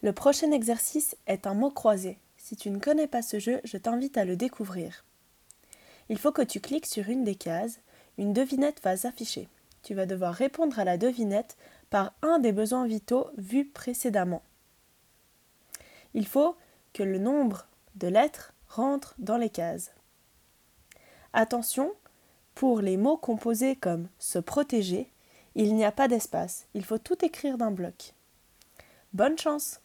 Le prochain exercice est un mot croisé. Si tu ne connais pas ce jeu, je t'invite à le découvrir. Il faut que tu cliques sur une des cases, une devinette va s'afficher. Tu vas devoir répondre à la devinette par un des besoins vitaux vus précédemment. Il faut que le nombre de lettres rentre dans les cases. Attention, pour les mots composés comme se protéger, il n'y a pas d'espace, il faut tout écrire d'un bloc. Bonne chance